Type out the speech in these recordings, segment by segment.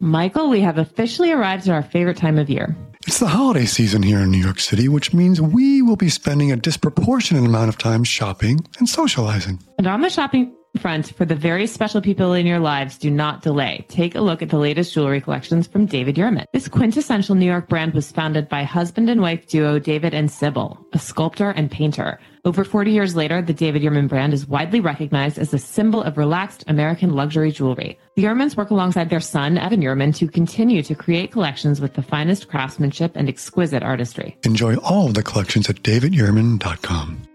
Michael, we have officially arrived at our favorite time of year. It's the holiday season here in New York City, which means we will be spending a disproportionate amount of time shopping and socializing. And on the shopping front, for the very special people in your lives, do not delay. Take a look at the latest jewelry collections from David Yurman. This quintessential New York brand was founded by husband and wife duo David and Sybil, a sculptor and painter. Over 40 years later, the David Yurman brand is widely recognized as a symbol of relaxed American luxury jewelry. The Yurmans work alongside their son, Evan Yurman, to continue to create collections with the finest craftsmanship and exquisite artistry. Enjoy all of the collections at davidyurman.com.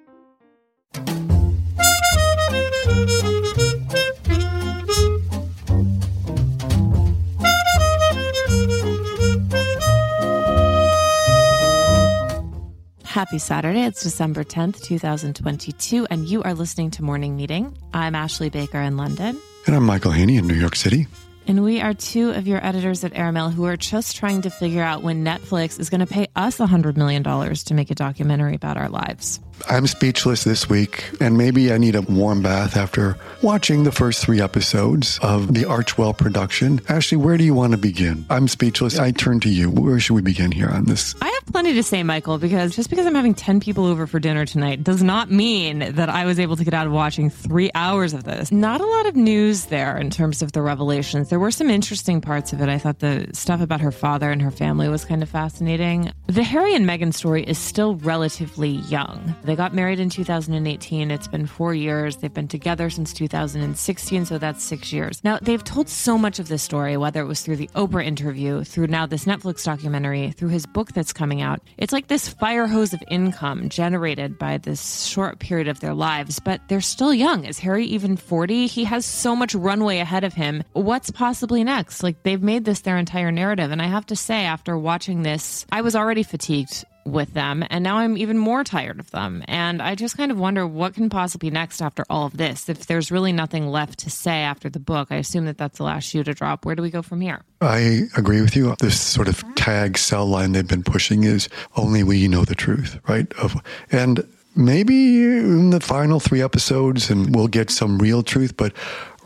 Happy Saturday. It's December 10th, 2022, and you are listening to Morning Meeting. I'm Ashley Baker in London. And I'm Michael Hainey in New York City. And we are two of your editors at Airmail who are just trying to figure out when Netflix is going to pay us $100 million to make a documentary about our lives. I'm speechless this week, and maybe I need a warm bath after watching the first three episodes of the Archewell production. Ashley, where do you want to begin? I'm speechless. I turn to you. Where should we begin here on this? I have plenty to say, Michael, because just because I'm having 10 people over for dinner tonight does not mean that I was able to get out of watching three hours of this. Not a lot of news there in terms of the revelations. There were some interesting parts of it. I thought the stuff about her father and her family was kind of fascinating. The Harry and Meghan story is still relatively young. They got married in 2018. It's been four years. They've been together since 2016, so that's six years. Now, they've told so much of this story, whether it was through the Oprah interview, through now this Netflix documentary, through his book that's coming out. It's like this fire hose of income generated by this short period of their lives, but they're still young. Is Harry even 40? He has so much runway ahead of him. What's possibly next? Like, they've made this their entire narrative. And I have to say, after watching this, I was already fatigued with them and now I'm even more tired of them. And I just kind of wonder what can possibly next after all of this. If there's really nothing left to say after the book I assume that that's the last shoe to drop. Where do we go from here? I agree with you. This sort of tag cell line they've been pushing is only we know the truth right? Of and maybe in the final 3 episodes and we'll get some real truth but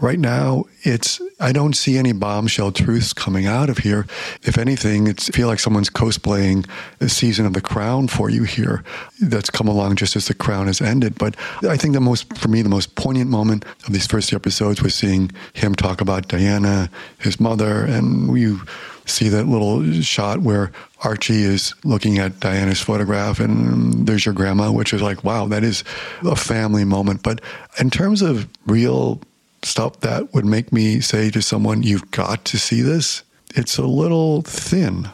right now it's i don't see any bombshell truths coming out of here. If anything it's I feel like someone's cosplaying a season of the crown for you here. That's come along just as the crown has ended. But i think the most for me the most poignant moment of these first episodes was seeing him talk about diana his mother and you see that little shot where Archie is looking at Diana's photograph and there's your grandma, which is like, wow, that is a family moment. But in terms of real stuff that would make me say to someone, You've got to see this, it's a little thin.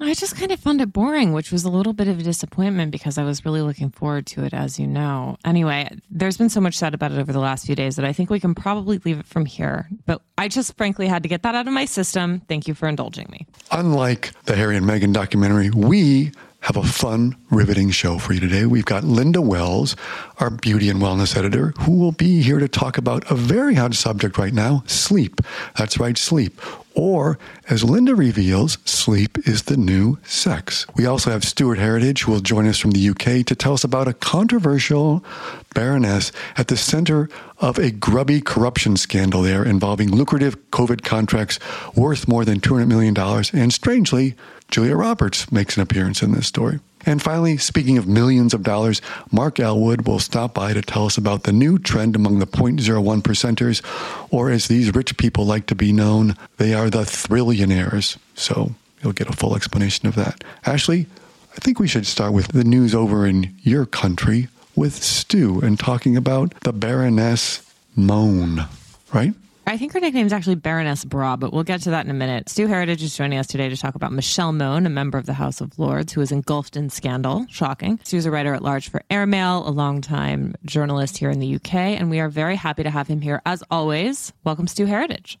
I just kind of found it boring, which was a little bit of a disappointment because I was really looking forward to it, as you know. Anyway, there's been so much said about it over the last few days that I think we can probably leave it from here. But I just frankly had to get that out of my system. Thank you for indulging me. Unlike the Harry and Meghan documentary, we have a fun, riveting show for you today. We've got Linda Wells, our beauty and wellness editor, who will be here to talk about a very hot subject right now sleep. That's right, sleep. Or, as Linda reveals, sleep is the new sex. We also have Stuart Heritage, who will join us from the UK to tell us about a controversial baroness at the center of a grubby corruption scandal there involving lucrative COVID contracts worth more than $200 million and, strangely, Julia Roberts makes an appearance in this story. And finally, speaking of millions of dollars, Mark Ellwood will stop by to tell us about the new trend among the 0.01 percenters, or as these rich people like to be known, they are the thrillionaires. So you'll get a full explanation of that. Ashley, I think we should start with the news over in your country with Stu and talking about the Baroness Mone, right? I think her nickname is actually Baroness Bra, but we'll get to that in a minute. Stu Heritage is joining us today to talk about Michelle Mone, a member of the House of Lords who is engulfed in scandal. Shocking. Stu's a writer at large for Airmail, a longtime journalist here in the UK, and we are very happy to have him here as always. Welcome, Stu Heritage.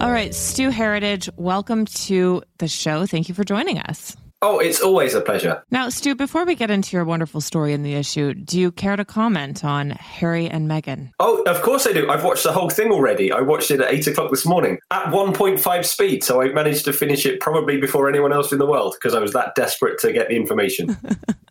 All right, Stu Heritage, welcome to the show. Thank you for joining us. Oh, it's always a pleasure. Now, Stu, before we get into your wonderful story in the issue, do you care to comment on Harry and Meghan? Oh, of course I do. I've watched the whole thing already. I watched it at 8 o'clock this morning at 1.5 speed. So I managed to finish it probably before anyone else in the world because I was that desperate to get the information.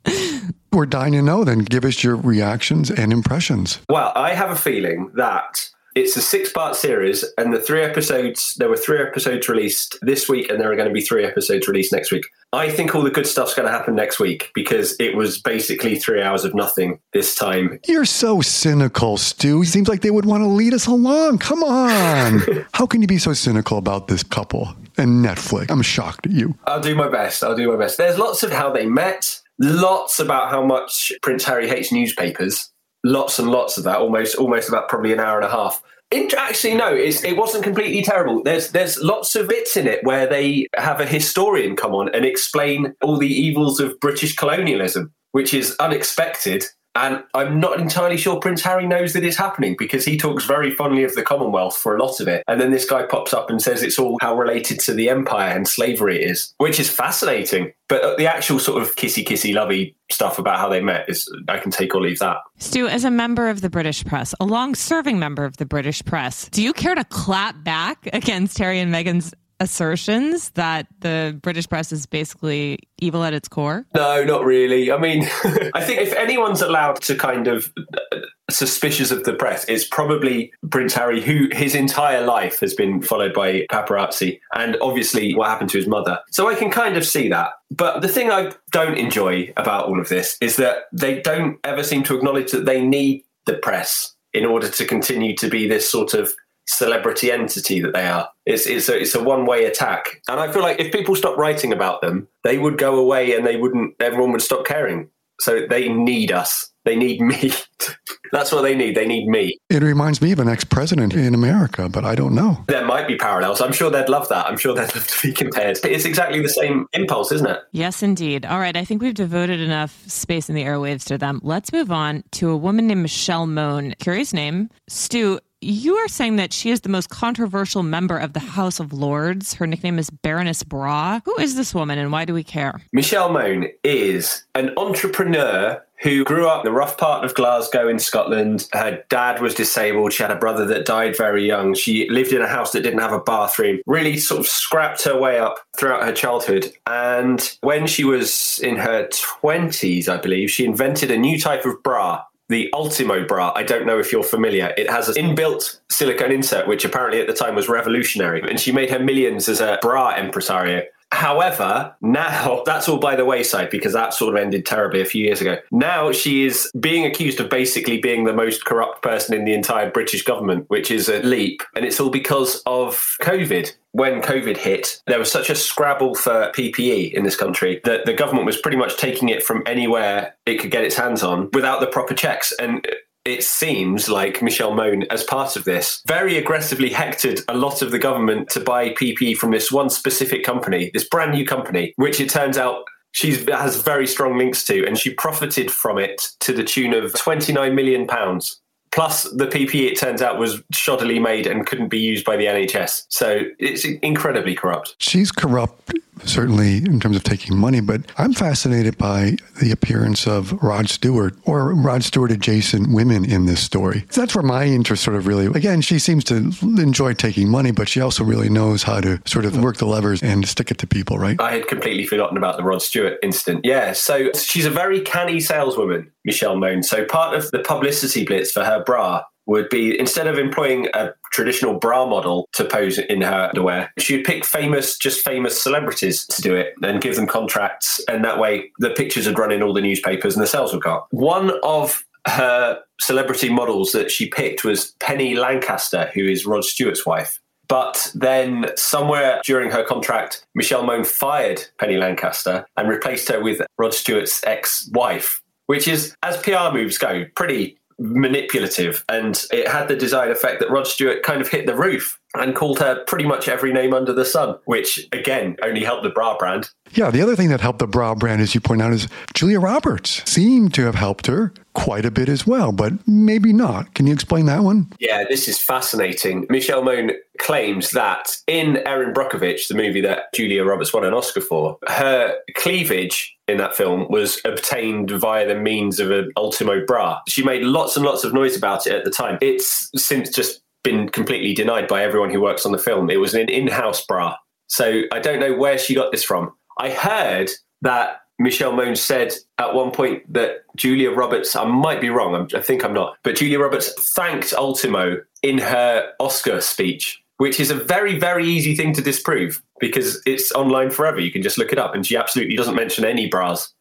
We're dying to know then. Give us your reactions and impressions. Well, I have a feeling that It's a six part series, and the three episodes, there were three episodes released this week, and there are going to be three episodes released next week. I think all the good stuff's going to happen next week because it was basically three hours of nothing this time. You're so cynical, Stu. It seems like they would want to lead us along. Come on. How can you be so cynical about this couple and Netflix? I'm shocked at you. I'll do my best. I'll do my best. There's lots of how they met, lots about how much Prince Harry hates newspapers lots and lots of that, almost almost about probably an hour and a half. actually, no, it wasn't completely terrible. There's there's lots of bits in it where they have a historian come on and explain all the evils of British colonialism, which is unexpected and I'm not entirely sure Prince Harry knows that it's happening because he talks very fondly of the Commonwealth for a lot of it. And then this guy pops up and says it's all how related to the empire and slavery it is, which is fascinating. But the actual sort of kissy kissy lovey stuff about how they met is, I can take or leave that. Stu, as a member of the British press, a long serving member of the British press, do you care to clap back against Harry and Meghan's assertions that the British press is basically evil at its core? No, not really. I mean, I think if anyone's allowed to kind of uh, suspicious of the press, it's probably Prince Harry, who his entire life has been followed by paparazzi, and obviously what happened to his mother. So I can kind of see that. But the thing I don't enjoy about all of this is that they don't ever seem to acknowledge that they need the press in order to continue to be this sort of celebrity entity that they are. It's it's a, it's a one way attack, and I feel like if people stop writing about them, they would go away and they wouldn't. Everyone would stop caring. So they need us. They need me. That's what they need. They need me. It reminds me of an ex president in America, but I don't know. There might be parallels. I'm sure they'd love that. I'm sure they'd love to be compared. It's exactly the same impulse, isn't it? Yes, indeed. All right. I think we've devoted enough space in the airwaves to them. Let's move on to a woman named Michelle Mone. Curious name. Stu, you are saying that she is the most controversial member of the House of Lords. Her nickname is Baroness Bra. Who is this woman and why do we care? Michelle Mone is an entrepreneur who grew up in the rough part of Glasgow in Scotland. Her dad was disabled. She had a brother that died very young. She lived in a house that didn't have a bathroom, really sort of scrapped her way up throughout her childhood. And when she was in her 20s, I believe, she invented a new type of bra the Ultimo bra. I don't know if you're familiar. It has an inbuilt silicone insert, which apparently at the time was revolutionary. And she made her millions as a bra impresario. However, now that's all by the wayside because that sort of ended terribly a few years ago. Now she is being accused of basically being the most corrupt person in the entire British government, which is a leap. And it's all because of COVID. When COVID hit, there was such a scrabble for PPE in this country that the government was pretty much taking it from anywhere it could get its hands on without the proper checks. And it seems like Michelle Mone, as part of this, very aggressively hectored a lot of the government to buy PP from this one specific company, this brand new company, which it turns out she has very strong links to, and she profited from it to the tune of 29 million pounds. Plus, the PPE, it turns out, was shoddily made and couldn't be used by the NHS. So it's incredibly corrupt. She's corrupt certainly in terms of taking money, but I'm fascinated by the appearance of Rod Stewart or Rod Stewart adjacent women in this story. That's where my interest sort of really, again, she seems to enjoy taking money, but she also really knows how to sort of work the levers and stick it to people, right? I had completely forgotten about the Rod Stewart incident. Yeah. So she's a very canny saleswoman, Michelle Mone. So part of the publicity blitz for her bra would be instead of employing a traditional bra model to pose in her underwear, she'd pick famous, just famous celebrities to do it and give them contracts. And that way the pictures would run in all the newspapers and the sales would go up. One of her celebrity models that she picked was Penny Lancaster, who is Rod Stewart's wife. But then, somewhere during her contract, Michelle Mone fired Penny Lancaster and replaced her with Rod Stewart's ex wife, which is, as PR moves go, pretty manipulative and it had the desired effect that Rod Stewart kind of hit the roof and called her pretty much every name under the sun, which again only helped the bra brand. Yeah, the other thing that helped the bra brand, as you point out, is Julia Roberts seemed to have helped her quite a bit as well, but maybe not. Can you explain that one? Yeah, this is fascinating. Michelle Mone claims that in Erin Brockovich, the movie that Julia Roberts won an Oscar for, her cleavage in that film was obtained via the means of an Ultimo bra. She made lots and lots of noise about it at the time. It's since just been completely denied by everyone who works on the film. It was an in house bra. So I don't know where she got this from. I heard that Michelle Mone said at one point that Julia Roberts, I might be wrong, I think I'm not, but Julia Roberts thanked Ultimo in her Oscar speech, which is a very, very easy thing to disprove because it's online forever. You can just look it up, and she absolutely doesn't mention any bras.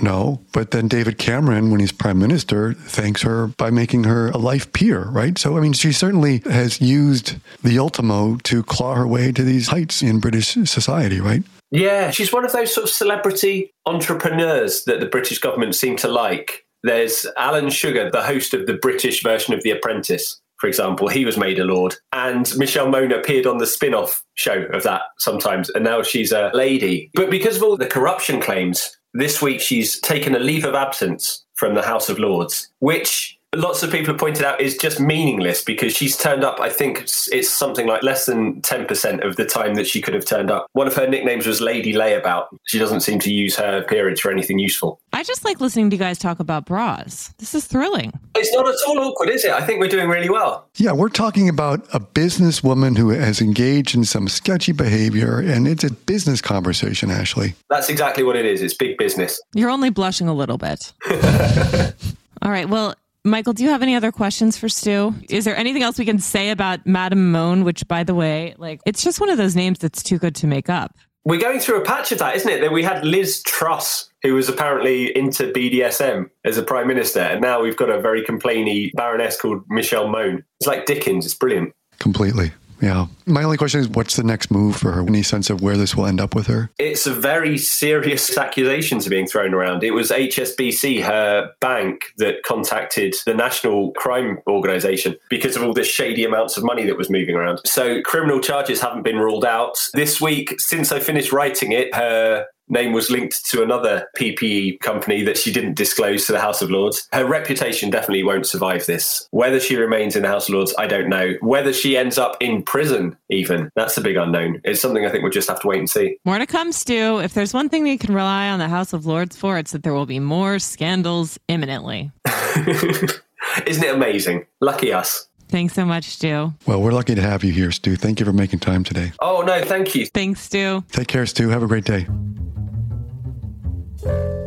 No, but then David Cameron, when he's prime minister, thanks her by making her a life peer, right? So, I mean, she certainly has used the Ultimo to claw her way to these heights in British society, right? Yeah, she's one of those sort of celebrity entrepreneurs that the British government seem to like. There's Alan Sugar, the host of the British version of The Apprentice, for example. He was made a lord. And Michelle Mone appeared on the spin off show of that sometimes. And now she's a lady. But because of all the corruption claims, this week she's taken a leave of absence from the House of Lords, which lots of people have pointed out is just meaningless because she's turned up i think it's something like less than 10% of the time that she could have turned up. One of her nicknames was lady layabout. She doesn't seem to use her appearance for anything useful. I just like listening to you guys talk about bras. This is thrilling. It's not at all awkward is it? I think we're doing really well. Yeah we're talking about a businesswoman who has engaged in some sketchy behavior and it's a business conversation ashley. That's exactly what it is. It's big business. You're only blushing a little bit. All right well Michael, do you have any other questions for Stu? Is there anything else we can say about Madame Mone, which, by the way, like it's just one of those names that's too good to make up? We're going through a patch of that, isn't it? That we had Liz Truss, who was apparently into BDSM as a prime minister, and now we've got a very complainy baroness called Michelle Mone. It's like Dickens. It's brilliant. Completely. Yeah. My only question is what's the next move for her? Any sense of where this will end up with her? It's a very serious accusations being thrown around. It was HSBC, her bank, that contacted the National Crime Organization because of all the shady amounts of money that was moving around. So criminal charges haven't been ruled out. This week, since I finished writing it, her name was linked to another PPE company that she didn't disclose to the House of Lords. Her reputation definitely won't survive this. Whether she remains in the House of Lords, I don't know. Whether she ends up in prison, even, that's a big unknown. It's something I think we'll just have to wait and see. More to come, Stu. If there's one thing we can rely on the House of Lords for, it's that there will be more scandals imminently. Isn't it amazing? Lucky us. Thanks so much, Stu. Well, we're lucky to have you here, Stu. Thank you for making time today. Oh, no, thank you. Thanks, Stu. Take care, Stu. Have a great day.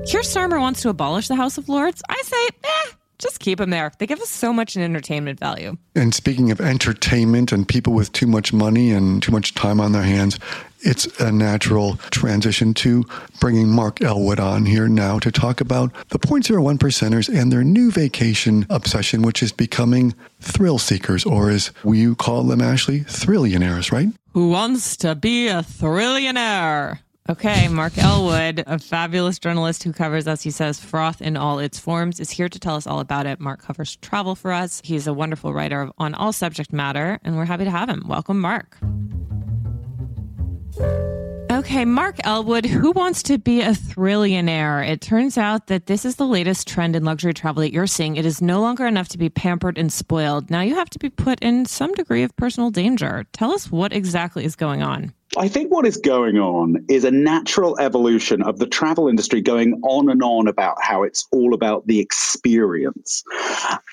Keir Starmer wants to abolish the House of Lords. I say, eh, just keep them there. They give us so much in entertainment value. And speaking of entertainment and people with too much money and too much time on their hands, it's a natural transition to bringing Mark Ellwood on here now to talk about the 0.01 percenters and their new vacation obsession, which is becoming thrill seekers, or as we call them, Ashley, thrillionaires, right? Who wants to be a thrillionaire? Okay, Mark Ellwood, a fabulous journalist who covers, as he says, froth in all its forms, is here to tell us all about it. Mark covers travel for us. He's a wonderful writer on all subject matter, and we're happy to have him. Welcome, Mark. Okay, Mark Ellwood, who wants to be a thrillionaire? It turns out that this is the latest trend in luxury travel that you're seeing. It is no longer enough to be pampered and spoiled. Now you have to be put in some degree of personal danger. Tell us what exactly is going on. I think what is going on is a natural evolution of the travel industry going on and on about how it's all about the experience.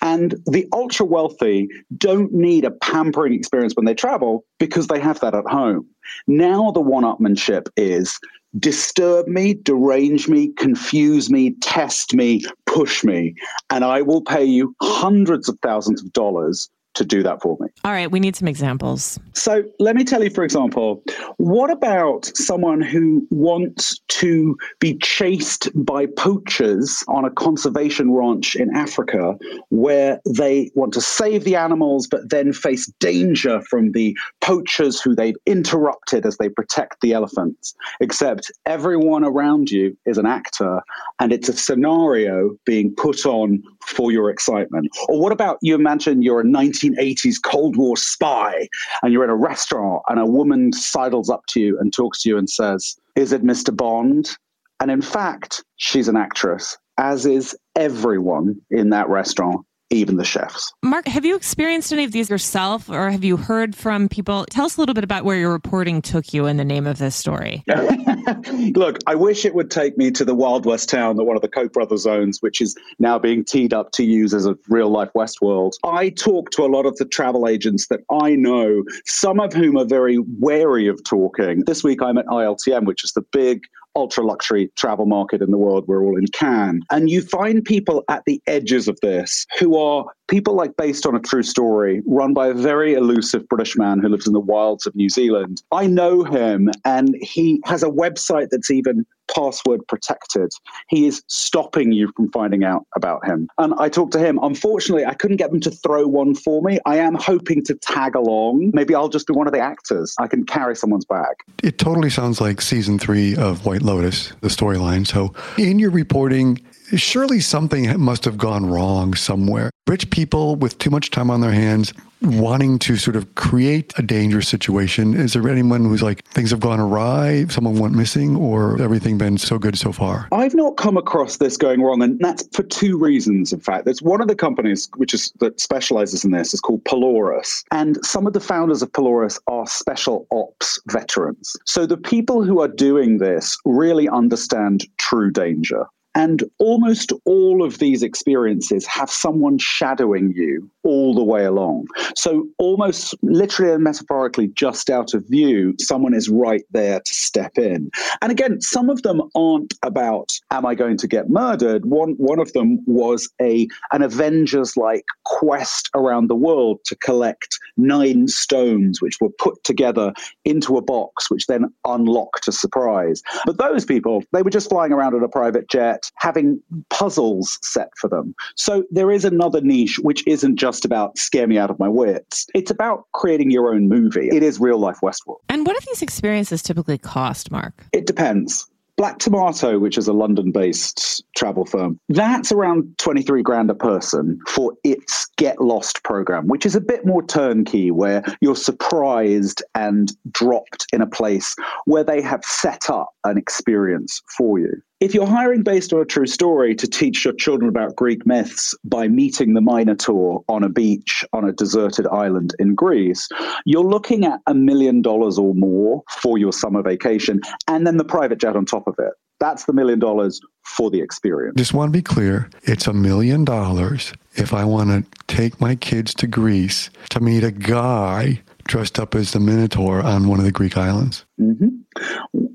And the ultra wealthy don't need a pampering experience when they travel because they have that at home. Now the one upmanship is disturb me, derange me, confuse me, test me, push me, and I will pay you hundreds of thousands of dollars to do that for me. All right, we need some examples. So let me tell you, for example, what about someone who wants to be chased by poachers on a conservation ranch in Africa where they want to save the animals but then face danger from the poachers who they've interrupted as they protect the elephants? Except everyone around you is an actor and it's a scenario being put on for your excitement. Or what about you imagine you're a 19 1980s Cold War spy, and you're in a restaurant, and a woman sidles up to you and talks to you and says, Is it Mr. Bond? And in fact, she's an actress, as is everyone in that restaurant even the chefs. Mark, have you experienced any of these yourself or have you heard from people? Tell us a little bit about where your reporting took you in the name of this story. Look, I wish it would take me to the Wild West town that one of the Koch brothers owns, which is now being teed up to use as a real life Westworld. I talk to a lot of the travel agents that I know, some of whom are very wary of talking. This week I'm at ILTM, which is the big ultra luxury travel market in the world. We're all in Cannes. And you find people at the edges of this who are people like based on a true story, run by a very elusive British man who lives in the wilds of New Zealand. I know him, and he has a website that's even password protected. He is stopping you from finding out about him. And I talked to him. Unfortunately, I couldn't get them to throw one for me. I am hoping to tag along. Maybe I'll just be one of the actors. I can carry someone's bag. It totally sounds like season three of White Lotus, the storyline. So, in your reporting, surely something must have gone wrong somewhere. Rich people with too much time on their hands wanting to sort of create a dangerous situation. Is there anyone who's like things have gone awry, someone went missing, or everything been so good so far? I've not come across this going wrong, and that's for two reasons. In fact, there's one of the companies which is that specializes in this is called Pelorus, and some of the founders of Pelorus are special ops veterans. So the people who are doing this really understand true danger. And almost all of these experiences have someone shadowing you all the way along. So, almost literally and metaphorically, just out of view, someone is right there to step in. And again, some of them aren't about, am I going to get murdered? One, one of them was a, an Avengers like quest around the world to collect nine stones, which were put together into a box, which then unlocked a surprise. But those people, they were just flying around in a private jet having puzzles set for them. So there is another niche which isn't just about scare me out of my wits. It's about creating your own movie. It is real life Westworld. And what do these experiences typically cost, Mark? It depends. Black Tomato, which is a London based travel firm, that's around 23 grand a person for its Get Lost program, which is a bit more turnkey, where you're surprised and dropped in a place where they have set up an experience for you. If you're hiring based on a true story to teach your children about Greek myths by meeting the Minotaur on a beach on a deserted island in Greece, you're looking at a million dollars or more for your summer vacation and then the private jet on top of it. That's the million dollars for the experience. Just want to be clear it's a million dollars if I want to take my kids to Greece to meet a guy dressed up as the Minotaur on one of the Greek islands. Mm-hmm.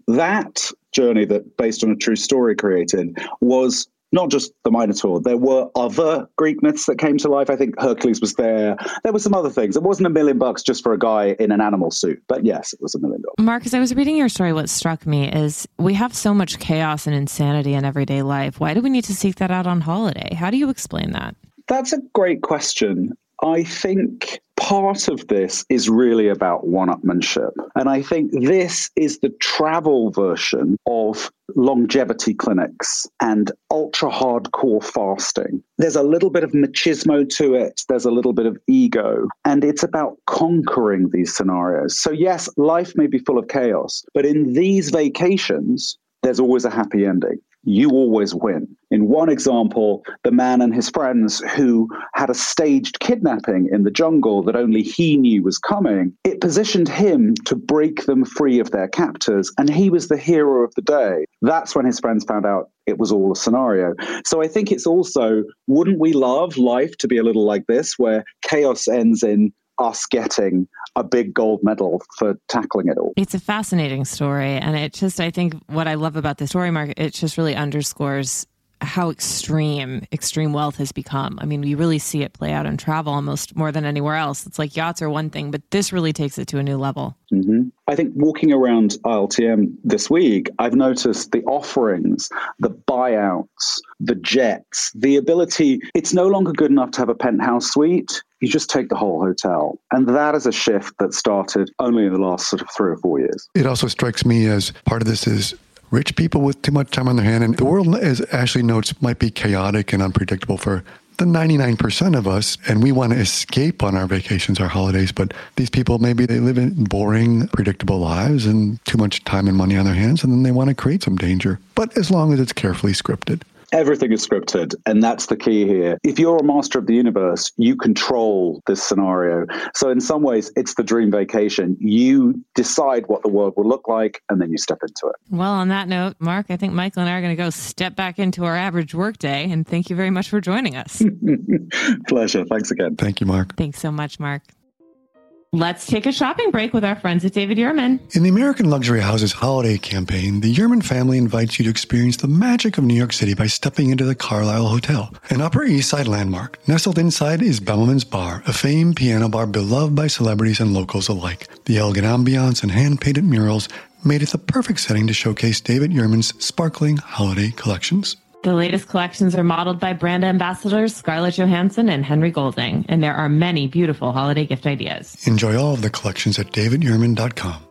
That journey that based on a true story created was not just the Minotaur. There were other Greek myths that came to life. I think Hercules was there. There were some other things. It wasn't a million bucks just for a guy in an animal suit, but yes, it was a million dollars. Mark, as I was reading your story, what struck me is we have so much chaos and insanity in everyday life. Why do we need to seek that out on holiday? How do you explain that? That's a great question. I think part of this is really about one upmanship. And I think this is the travel version of longevity clinics and ultra hardcore fasting. There's a little bit of machismo to it, there's a little bit of ego, and it's about conquering these scenarios. So, yes, life may be full of chaos, but in these vacations, there's always a happy ending you always win. In one example, the man and his friends who had a staged kidnapping in the jungle that only he knew was coming, it positioned him to break them free of their captors, and he was the hero of the day. That's when his friends found out it was all a scenario. So I think it's also, wouldn't we love life to be a little like this, where chaos ends in us getting a big gold medal for tackling it all. It's a fascinating story. And it just, I think what I love about the story, Mark, it just really underscores how extreme extreme wealth has become. I mean, we really see it play out in travel almost more than anywhere else. It's like yachts are one thing, but this really takes it to a new level. Mm-hmm. I think walking around ILTM this week, I've noticed the offerings, the buyouts, the jets, the ability. It's no longer good enough to have a penthouse suite you just take the whole hotel. And that is a shift that started only in the last sort of three or four years. It also strikes me as part of this is rich people with too much time on their hand. And the world, as Ashley notes, might be chaotic and unpredictable for the 99% of us. And we want to escape on our vacations, our holidays. But these people, maybe they live in boring, predictable lives and too much time and money on their hands. And then they want to create some danger. But as long as it's carefully scripted. Everything is scripted, and that's the key here. If you're a master of the universe, you control this scenario. So, in some ways, it's the dream vacation. You decide what the world will look like, and then you step into it. Well, on that note, Mark, I think Michael and I are going to go step back into our average workday. And thank you very much for joining us. Pleasure. Thanks again. Thank you, Mark. Thanks so much, Mark. Let's take a shopping break with our friends at David Yurman. In the American Luxury Houses holiday campaign, the Yurman family invites you to experience the magic of New York City by stepping into the Carlyle Hotel, an Upper East Side landmark. Nestled inside is Bemelmans Bar, a famed piano bar beloved by celebrities and locals alike. The elegant ambiance and hand-painted murals made it the perfect setting to showcase David Yurman's sparkling holiday collections. The latest collections are modeled by brand ambassadors Scarlett Johansson and Henry Golding, and there are many beautiful holiday gift ideas. Enjoy all of the collections at davidyurman.com.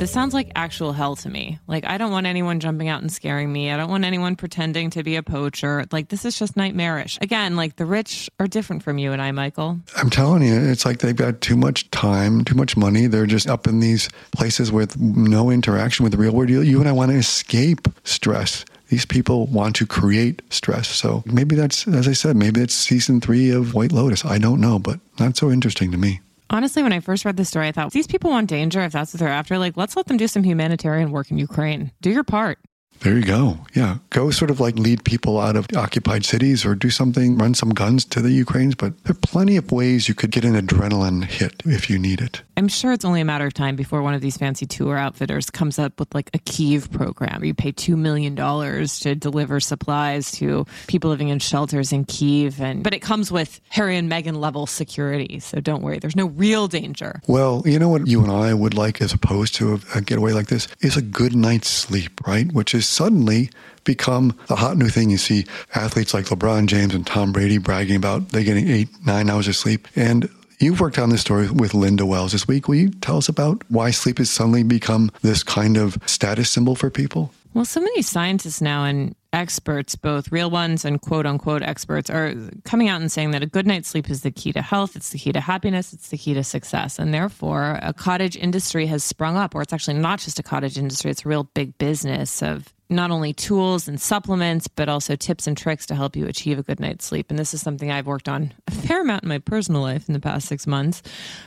This sounds like actual hell to me. Like, I don't want anyone jumping out and scaring me. I don't want anyone pretending to be a poacher. Like, this is just nightmarish. Again, like, the rich are different from you and I, Michael. I'm telling you, it's like they've got too much time, too much money. They're just up in these places with no interaction with the real world. You and I want to escape stress these people want to create stress. So maybe that's, as I said, maybe it's season three of White Lotus. I don't know, but not so interesting to me. Honestly, when I first read the story, I thought these people want danger. If that's what they're after, like let's let them do some humanitarian work in Ukraine. Do your part. There you go. Yeah. Go sort of like lead people out of occupied cities or do something, run some guns to the Ukrainians. But there are plenty of ways you could get an adrenaline hit if you need it. I'm sure it's only a matter of time before one of these fancy tour outfitters comes up with like a Kiev program. You pay $2 million to deliver supplies to people living in shelters in Kiev. And, but it comes with Harry and Meghan level security. So don't worry, there's no real danger. Well, you know what you and I would like as opposed to a, a getaway like this is a good night's sleep, right? Which is suddenly become the hot new thing. You see athletes like LeBron James and Tom Brady bragging about they getting eight, nine hours of sleep. And You've worked on this story with Linda Wells this week. Will you tell us about why sleep has suddenly become this kind of status symbol for people? Well, so many scientists now and experts, both real ones and quote unquote experts, are coming out and saying that a good night's sleep is the key to health, it's the key to happiness, it's the key to success. And therefore, a cottage industry has sprung up, or it's actually not just a cottage industry, it's a real big business of not only tools and supplements, but also tips and tricks to help you achieve a good night's sleep. And this is something I've worked on a fair amount in my personal life in the past six months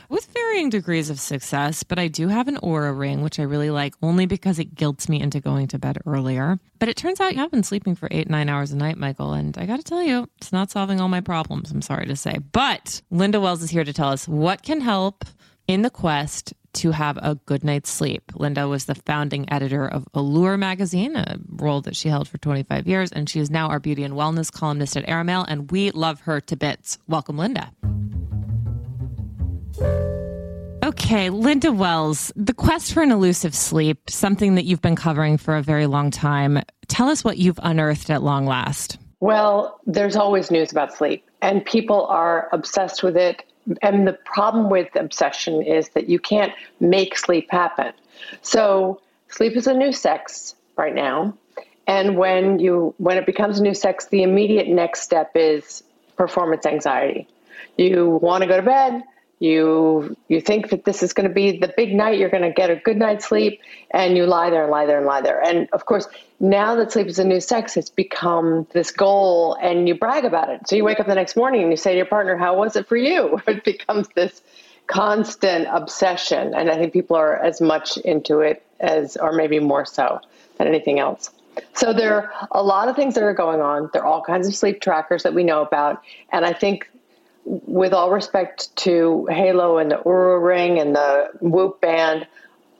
with varying degrees of success. But I do have an Oura ring, which I really like only because it guilts me into going to bed earlier. But it turns out you have been sleeping for eight, nine hours a night, Michael. And I got to tell you, it's not solving all my problems, I'm sorry to say. But Linda Wells is here to tell us what can help in the quest to have a good night's sleep. Linda was the founding editor of Allure magazine, a role that she held for 25 years, and she is now our beauty and wellness columnist at Airmail, and we love her to bits. Welcome, Linda. Okay, Linda Wells, the quest for an elusive sleep, something that you've been covering for a very long time. Tell us what you've unearthed at long last. Well, there's always news about sleep, and people are obsessed with it and the problem with obsession is that you can't make sleep happen. So sleep is a new sex right now. And when you when it becomes a new sex, the immediate next step is performance anxiety. You want to go to bed, you you think that this is going to be the big night you're going to get a good night's sleep and you lie there and lie there and lie there. And of course now that sleep is a new sex it's become this goal and you brag about it. So you wake up the next morning and you say to your partner how was it for you? It becomes this constant obsession and i think people are as much into it as or maybe more so than anything else. So there are a lot of things that are going on. There are all kinds of sleep trackers that we know about and i think with all respect to Halo and the Oura Ring and the Whoop band,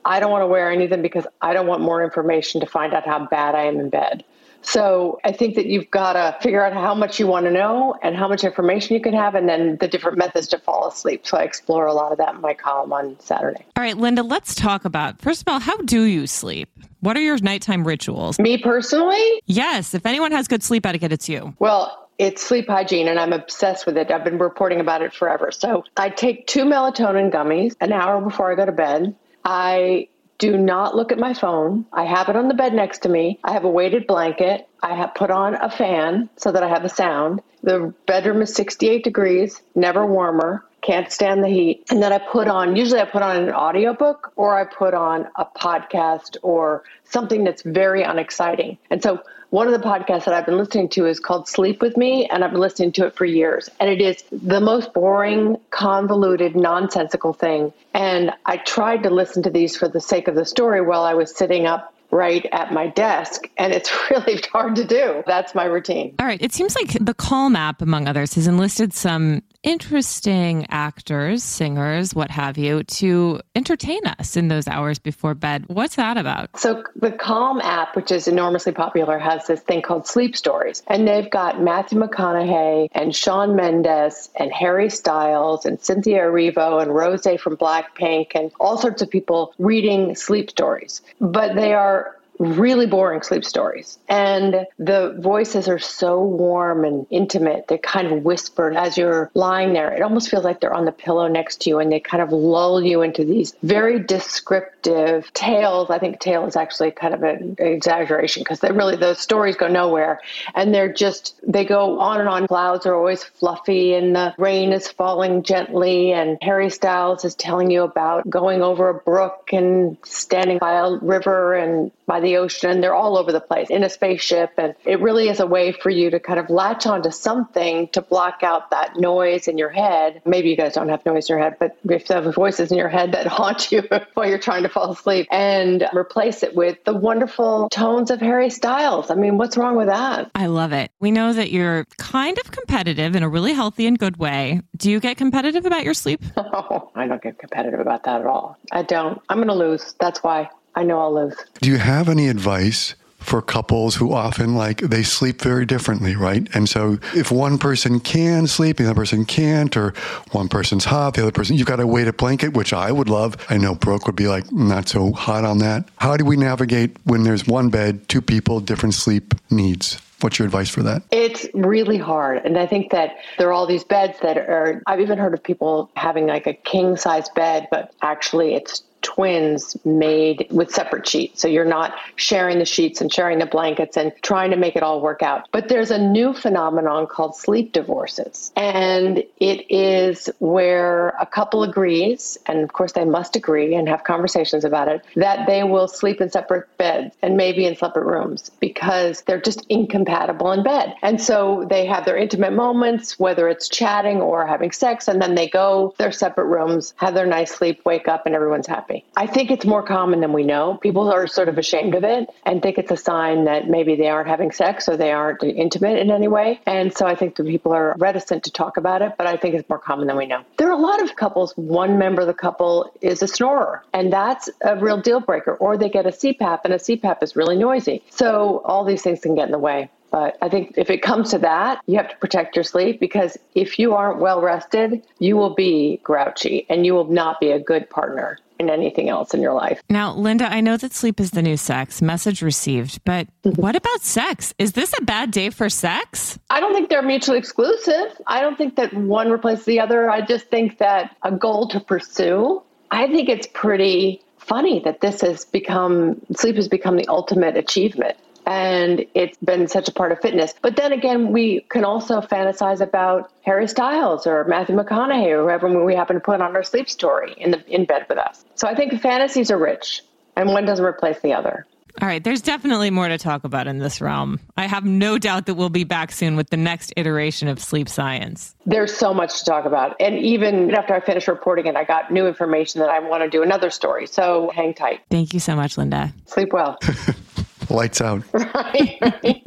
I don't want to wear anything because I don't want more information to find out how bad I am in bed. So I think that you've got to figure out how much you want to know and how much information you can have, and then the different methods to fall asleep. So I explore a lot of that in my column on Saturday. All right, Linda, let's talk about first of all, how do you sleep? What are your nighttime rituals? Me personally? Yes. If anyone has good sleep etiquette, it's you. Well, it's sleep hygiene and I'm obsessed with it. I've been reporting about it forever. So I take two melatonin gummies an hour before I go to bed. I do not look at my phone. I have it on the bed next to me. I have a weighted blanket. I have put on a fan so that I have a sound. The bedroom is 68 degrees, never warmer. can't stand the heat. And then I put on, usually I put on an audiobook or I put on a podcast or something that's very unexciting. And so one of the podcasts that I've been listening to is called Sleep With Me, and I've been listening to it for years. And it is the most boring, convoluted, nonsensical thing. And I tried to listen to these for the sake of the story while I was sitting up right at my desk and it's really hard to do. That's my routine. All right. It seems like the Calm app, among others, has enlisted some interesting actors, singers, what have you, to entertain us in those hours before bed. What's that about? So, the Calm app, which is enormously popular, has this thing called Sleep Stories. And they've got Matthew McConaughey and Shawn Mendes and Harry Styles and Cynthia Erivo and Rose from Blackpink and all sorts of people reading sleep stories. But they are really boring sleep stories. And the voices are so warm and intimate. They're kind of whisper as you're lying there. It almost feels like they're on the pillow next to you and they kind of lull you into these very descriptive tales. I think tale is actually kind of an exaggeration because they really, those stories go nowhere. And they're just, they go on and on. Clouds are always fluffy and the rain is falling gently. And Harry Styles is telling you about going over a brook and standing by a river and by the ocean they're all over the place in a spaceship. And it really is a way for you to kind of latch onto something to block out that noise in your head. Maybe you guys don't have noise in your head, but if you have voices in your head that haunt you while you're trying to fall asleep and replace it with the wonderful tones of Harry Styles. I mean, what's wrong with that? I love it. We know that you're kind of competitive in a really healthy and good way. Do you get competitive about your sleep? Oh, I don't get competitive about that at all. I don't. I'm going to lose. That's why. I know I'll live. Do you have any advice for couples who often like they sleep very differently, right? And so if one person can sleep, and the other person can't, or one person's hot, the other person, you've got to weight a blanket, which I would love. I know Brooke would be like not so hot on that. How do we navigate when there's one bed, two people, different sleep needs? What's your advice for that? It's really hard. And I think that there are all these beds that are, I've even heard of people having like a king size bed, but actually it's twins made with separate sheets. So you're not sharing the sheets and sharing the blankets and trying to make it all work out. But there's a new phenomenon called sleep divorces. And it is where a couple agrees, and of course they must agree and have conversations about it, that they will sleep in separate beds and maybe in separate rooms because they're just incompatible in bed. And so they have their intimate moments, whether it's chatting or having sex, and then they go their separate rooms, have their nice sleep, wake up, and everyone's happy. I think it's more common than we know. People are sort of ashamed of it and think it's a sign that maybe they aren't having sex or they aren't intimate in any way. And so I think the people are reticent to talk about it, but I think it's more common than we know. There are a lot of couples, one member of the couple is a snorer, and that's a real deal breaker. Or they get a CPAP, and a CPAP is really noisy. So all these things can get in the way. But I think if it comes to that, you have to protect your sleep because if you aren't well rested, you will be grouchy and you will not be a good partner in anything else in your life. Now, Linda, I know that sleep is the new sex, message received, but mm-hmm. what about sex? Is this a bad day for sex? I don't think they're mutually exclusive. I don't think that one replaces the other. I just think that a goal to pursue, I think it's pretty funny that this has become sleep has become the ultimate achievement and it's been such a part of fitness. But then again, we can also fantasize about Harry Styles or Matthew McConaughey or whoever we happen to put on our sleep story in the in bed with us. So I think fantasies are rich, and one doesn't replace the other. All right, there's definitely more to talk about in this realm. I have no doubt that we'll be back soon with the next iteration of sleep science. There's so much to talk about. And even after I finish reporting it, I got new information that I want to do another story. So hang tight. Thank you so much, Linda. Sleep well. Lights out. Right.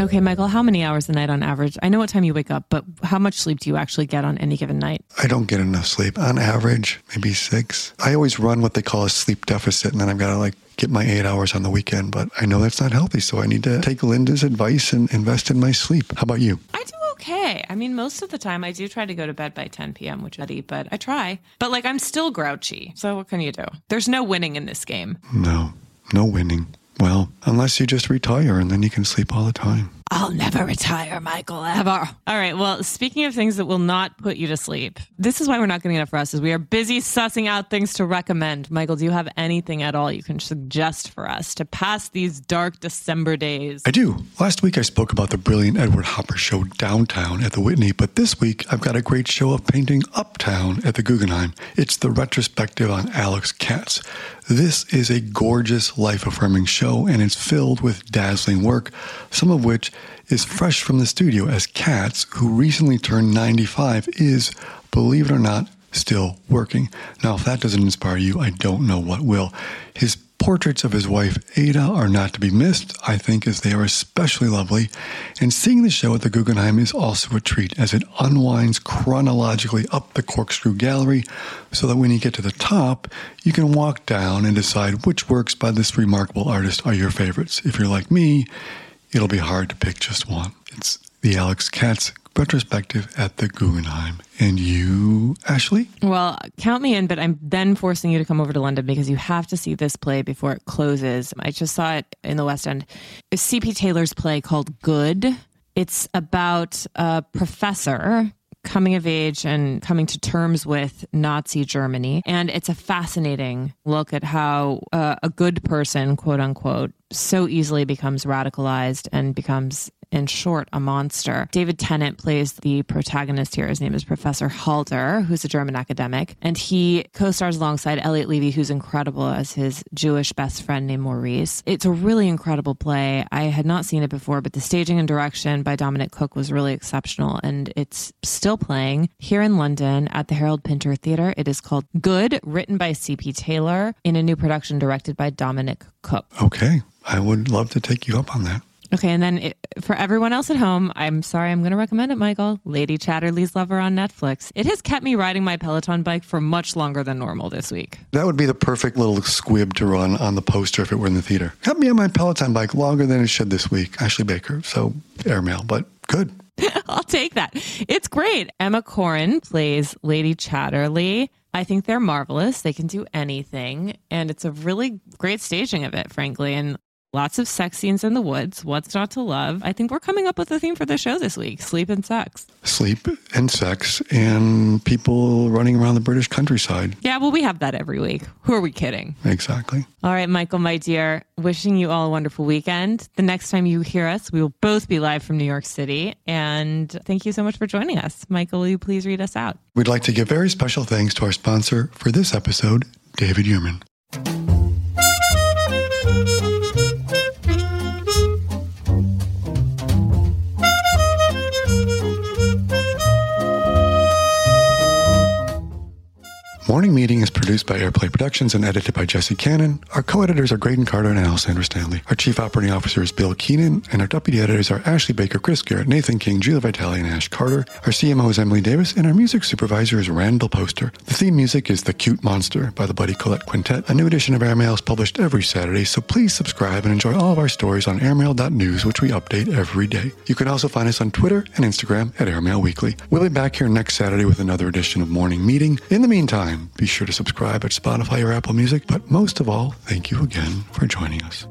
Okay, Michael, how many hours a night on average? I know what time you wake up, but how much sleep do you actually get on any given night? I don't get enough sleep. On average, maybe six. I always run what they call a sleep deficit, and then I've got to like get my eight hours on the weekend, but I know that's not healthy. So I need to take Linda's advice and invest in my sleep. How about you? I do okay. I mean, most of the time I do try to go to bed by 10 p.m., which I eat, but I try. But like, I'm still grouchy. So what can you do? There's no winning in this game. No, no winning. Well, unless you just retire and then you can sleep all the time. I'll never retire, Michael, ever. All right. Well, speaking of things that will not put you to sleep, this is why we're not getting enough rest, is we are busy sussing out things to recommend. Michael, do you have anything at all you can suggest for us to pass these dark December days? I do. Last week I spoke about the brilliant Edward Hopper show downtown at the Whitney, but this week I've got a great show of painting uptown at the Guggenheim. It's the retrospective on Alex Katz. This is a gorgeous, life affirming show, and it's filled with dazzling work, some of which is fresh from the studio, as Katz, who recently turned 95, is, believe it or not, still working. Now, if that doesn't inspire you, I don't know what will. His Portraits of his wife Ada are not to be missed, I think, as they are especially lovely. And seeing the show at the Guggenheim is also a treat as it unwinds chronologically up the corkscrew gallery so that when you get to the top, you can walk down and decide which works by this remarkable artist are your favorites. If you're like me, it'll be hard to pick just one. It's the Alex Katz retrospective at the Guggenheim. And you, Ashley? Well, count me in, but I'm then forcing you to come over to London because you have to see this play before it closes. I just saw it in the West End. C.P. Taylor's play called Good. It's about a professor coming of age and coming to terms with Nazi Germany. And it's a fascinating look at how uh, a good person, quote unquote, so easily becomes radicalized and becomes in short, a monster. David Tennant plays the protagonist here. His name is Professor Halder, who's a German academic, and he co stars alongside Elliot Levey, who's incredible as his Jewish best friend named Maurice. It's a really incredible play. I had not seen it before, but the staging and direction by Dominic Cooke was really exceptional, and it's still playing here in London at the Harold Pinter Theatre. It is called Good, written by C.P. Taylor, in a new production directed by Dominic Cooke. Okay. I would love to take you up on that. Okay, and then it, for everyone else at home, I'm sorry, I'm going to recommend it, Michael. Lady Chatterley's Lover on Netflix. It has kept me riding my Peloton bike for much longer than normal this week. That would be the perfect little squib to run on the poster if it were in the theater. Kept me on my Peloton bike longer than it should this week. Ashley Baker. So airmail, but good. I'll take that. It's great. Emma Corrin plays Lady Chatterley. I think they're marvelous. They can do anything. And it's a really great staging of it, frankly. And Lots of sex scenes in the woods. What's not to love? I think we're coming up with a theme for the show this week sleep and sex. Sleep and sex and people running around the British countryside. Yeah, well, we have that every week. Who are we kidding? Exactly. All right, Michael, my dear, wishing you all a wonderful weekend. The next time you hear us, we will both be live from New York City. And thank you so much for joining us. Michael, will you please read us out? We'd like to give very special thanks to our sponsor for this episode, David Yurman. Morning Meeting is produced by Airplay Productions and edited by Jesse Cannon. Our co-editors are Graydon Carter and Alessandra Stanley. Our chief operating officer is Bill Keenan, and our deputy editors are Ashley Baker, Chris Garrett, Nathan King, Julia Vitale, and Ash Carter. Our CMO is Emily Davis, and our music supervisor is Randall Poster. The theme music is The Cute Monster by the Buddy Collette Quintet. A new edition of Airmail is published every Saturday, so please subscribe and enjoy all of our stories on airmail.news, which we update every day. You can also find us on Twitter and Instagram at Airmail Weekly. We'll be back here next Saturday with another edition of Morning Meeting. In the meantime, be sure to subscribe at Spotify or Apple Music. But most of all, thank you again for joining us.